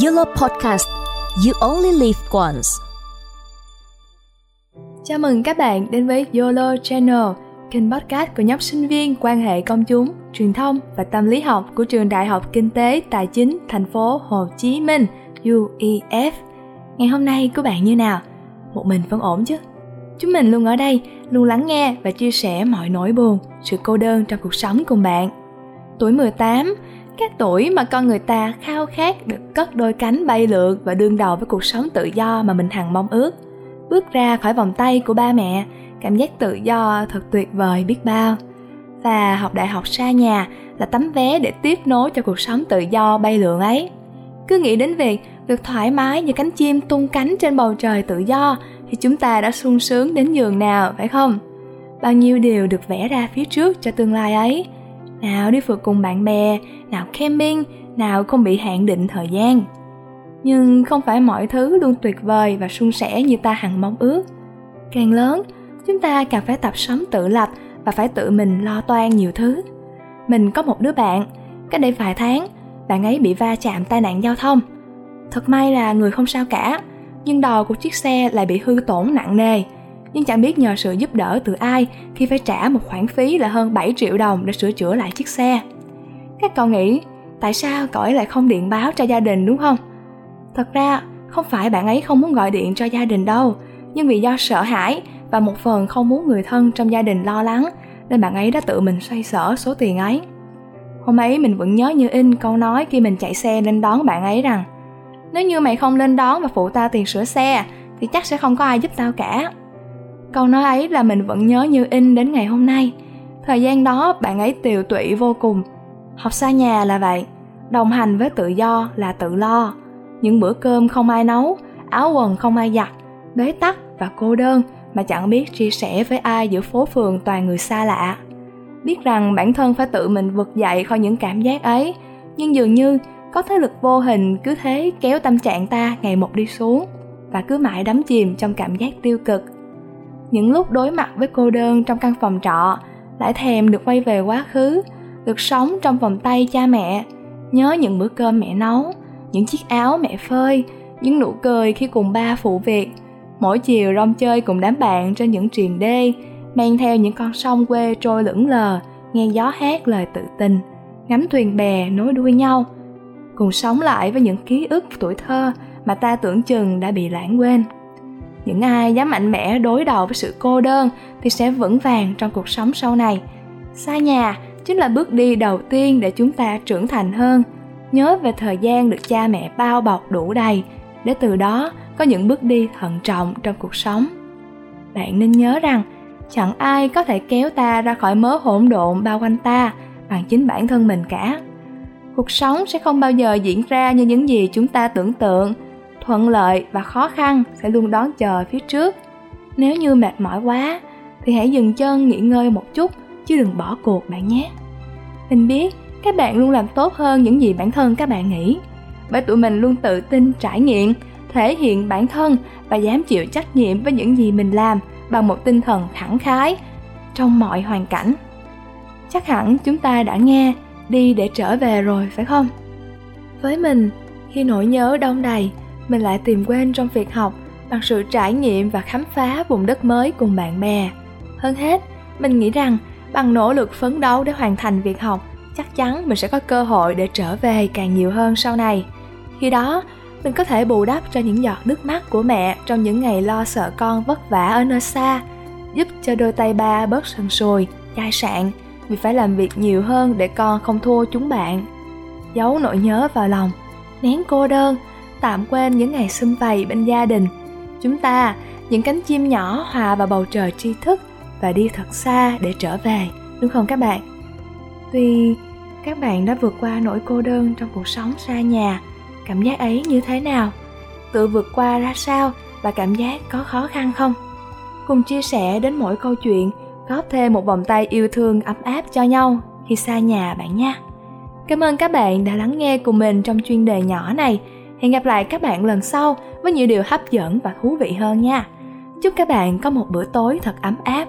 YOLO Podcast You Only Live Once Chào mừng các bạn đến với YOLO Channel, kênh podcast của nhóm sinh viên quan hệ công chúng, truyền thông và tâm lý học của trường Đại học Kinh tế Tài chính thành phố Hồ Chí Minh UEF. Ngày hôm nay của bạn như nào? Một mình vẫn ổn chứ? Chúng mình luôn ở đây, luôn lắng nghe và chia sẻ mọi nỗi buồn, sự cô đơn trong cuộc sống cùng bạn. Tuổi 18, các tuổi mà con người ta khao khát được cất đôi cánh bay lượn và đương đầu với cuộc sống tự do mà mình hằng mong ước. Bước ra khỏi vòng tay của ba mẹ, cảm giác tự do thật tuyệt vời biết bao. Và học đại học xa nhà là tấm vé để tiếp nối cho cuộc sống tự do bay lượn ấy. Cứ nghĩ đến việc được thoải mái như cánh chim tung cánh trên bầu trời tự do thì chúng ta đã sung sướng đến giường nào, phải không? Bao nhiêu điều được vẽ ra phía trước cho tương lai ấy nào đi phượt cùng bạn bè, nào camping, nào không bị hạn định thời gian. Nhưng không phải mọi thứ luôn tuyệt vời và suôn sẻ như ta hằng mong ước. Càng lớn, chúng ta càng phải tập sống tự lập và phải tự mình lo toan nhiều thứ. Mình có một đứa bạn, cách đây vài tháng, bạn ấy bị va chạm tai nạn giao thông. Thật may là người không sao cả, nhưng đò của chiếc xe lại bị hư tổn nặng nề nhưng chẳng biết nhờ sự giúp đỡ từ ai khi phải trả một khoản phí là hơn 7 triệu đồng để sửa chữa lại chiếc xe. Các cậu nghĩ, tại sao cậu ấy lại không điện báo cho gia đình đúng không? Thật ra, không phải bạn ấy không muốn gọi điện cho gia đình đâu, nhưng vì do sợ hãi và một phần không muốn người thân trong gia đình lo lắng, nên bạn ấy đã tự mình xoay sở số tiền ấy. Hôm ấy mình vẫn nhớ như in câu nói khi mình chạy xe lên đón bạn ấy rằng Nếu như mày không lên đón và phụ tao tiền sửa xe, thì chắc sẽ không có ai giúp tao cả câu nói ấy là mình vẫn nhớ như in đến ngày hôm nay. Thời gian đó, bạn ấy tiều tụy vô cùng. Học xa nhà là vậy, đồng hành với tự do là tự lo. Những bữa cơm không ai nấu, áo quần không ai giặt, bế tắc và cô đơn mà chẳng biết chia sẻ với ai giữa phố phường toàn người xa lạ. Biết rằng bản thân phải tự mình vực dậy khỏi những cảm giác ấy, nhưng dường như có thế lực vô hình cứ thế kéo tâm trạng ta ngày một đi xuống và cứ mãi đắm chìm trong cảm giác tiêu cực những lúc đối mặt với cô đơn trong căn phòng trọ, lại thèm được quay về quá khứ, được sống trong vòng tay cha mẹ. Nhớ những bữa cơm mẹ nấu, những chiếc áo mẹ phơi, những nụ cười khi cùng ba phụ việc. Mỗi chiều rong chơi cùng đám bạn trên những triền đê men theo những con sông quê trôi lững lờ, nghe gió hát lời tự tình, ngắm thuyền bè nối đuôi nhau. Cùng sống lại với những ký ức tuổi thơ mà ta tưởng chừng đã bị lãng quên những ai dám mạnh mẽ đối đầu với sự cô đơn thì sẽ vững vàng trong cuộc sống sau này. Xa nhà chính là bước đi đầu tiên để chúng ta trưởng thành hơn. Nhớ về thời gian được cha mẹ bao bọc đủ đầy, để từ đó có những bước đi thận trọng trong cuộc sống. Bạn nên nhớ rằng, chẳng ai có thể kéo ta ra khỏi mớ hỗn độn bao quanh ta bằng chính bản thân mình cả. Cuộc sống sẽ không bao giờ diễn ra như những gì chúng ta tưởng tượng thuận lợi và khó khăn sẽ luôn đón chờ phía trước. Nếu như mệt mỏi quá, thì hãy dừng chân nghỉ ngơi một chút, chứ đừng bỏ cuộc bạn nhé. Mình biết các bạn luôn làm tốt hơn những gì bản thân các bạn nghĩ, bởi tụi mình luôn tự tin trải nghiệm, thể hiện bản thân và dám chịu trách nhiệm với những gì mình làm bằng một tinh thần thẳng khái trong mọi hoàn cảnh. Chắc hẳn chúng ta đã nghe đi để trở về rồi, phải không? Với mình, khi nỗi nhớ đông đầy mình lại tìm quên trong việc học bằng sự trải nghiệm và khám phá vùng đất mới cùng bạn bè. Hơn hết, mình nghĩ rằng bằng nỗ lực phấn đấu để hoàn thành việc học, chắc chắn mình sẽ có cơ hội để trở về càng nhiều hơn sau này. Khi đó, mình có thể bù đắp cho những giọt nước mắt của mẹ trong những ngày lo sợ con vất vả ở nơi xa, giúp cho đôi tay ba bớt sần sùi, chai sạn vì phải làm việc nhiều hơn để con không thua chúng bạn. Giấu nỗi nhớ vào lòng, nén cô đơn tạm quên những ngày xung vầy bên gia đình. Chúng ta, những cánh chim nhỏ hòa vào bầu trời tri thức và đi thật xa để trở về, đúng không các bạn? Tuy các bạn đã vượt qua nỗi cô đơn trong cuộc sống xa nhà, cảm giác ấy như thế nào? Tự vượt qua ra sao và cảm giác có khó khăn không? Cùng chia sẻ đến mỗi câu chuyện, góp thêm một vòng tay yêu thương ấm áp cho nhau khi xa nhà bạn nha. Cảm ơn các bạn đã lắng nghe cùng mình trong chuyên đề nhỏ này. Hẹn gặp lại các bạn lần sau với nhiều điều hấp dẫn và thú vị hơn nha. Chúc các bạn có một bữa tối thật ấm áp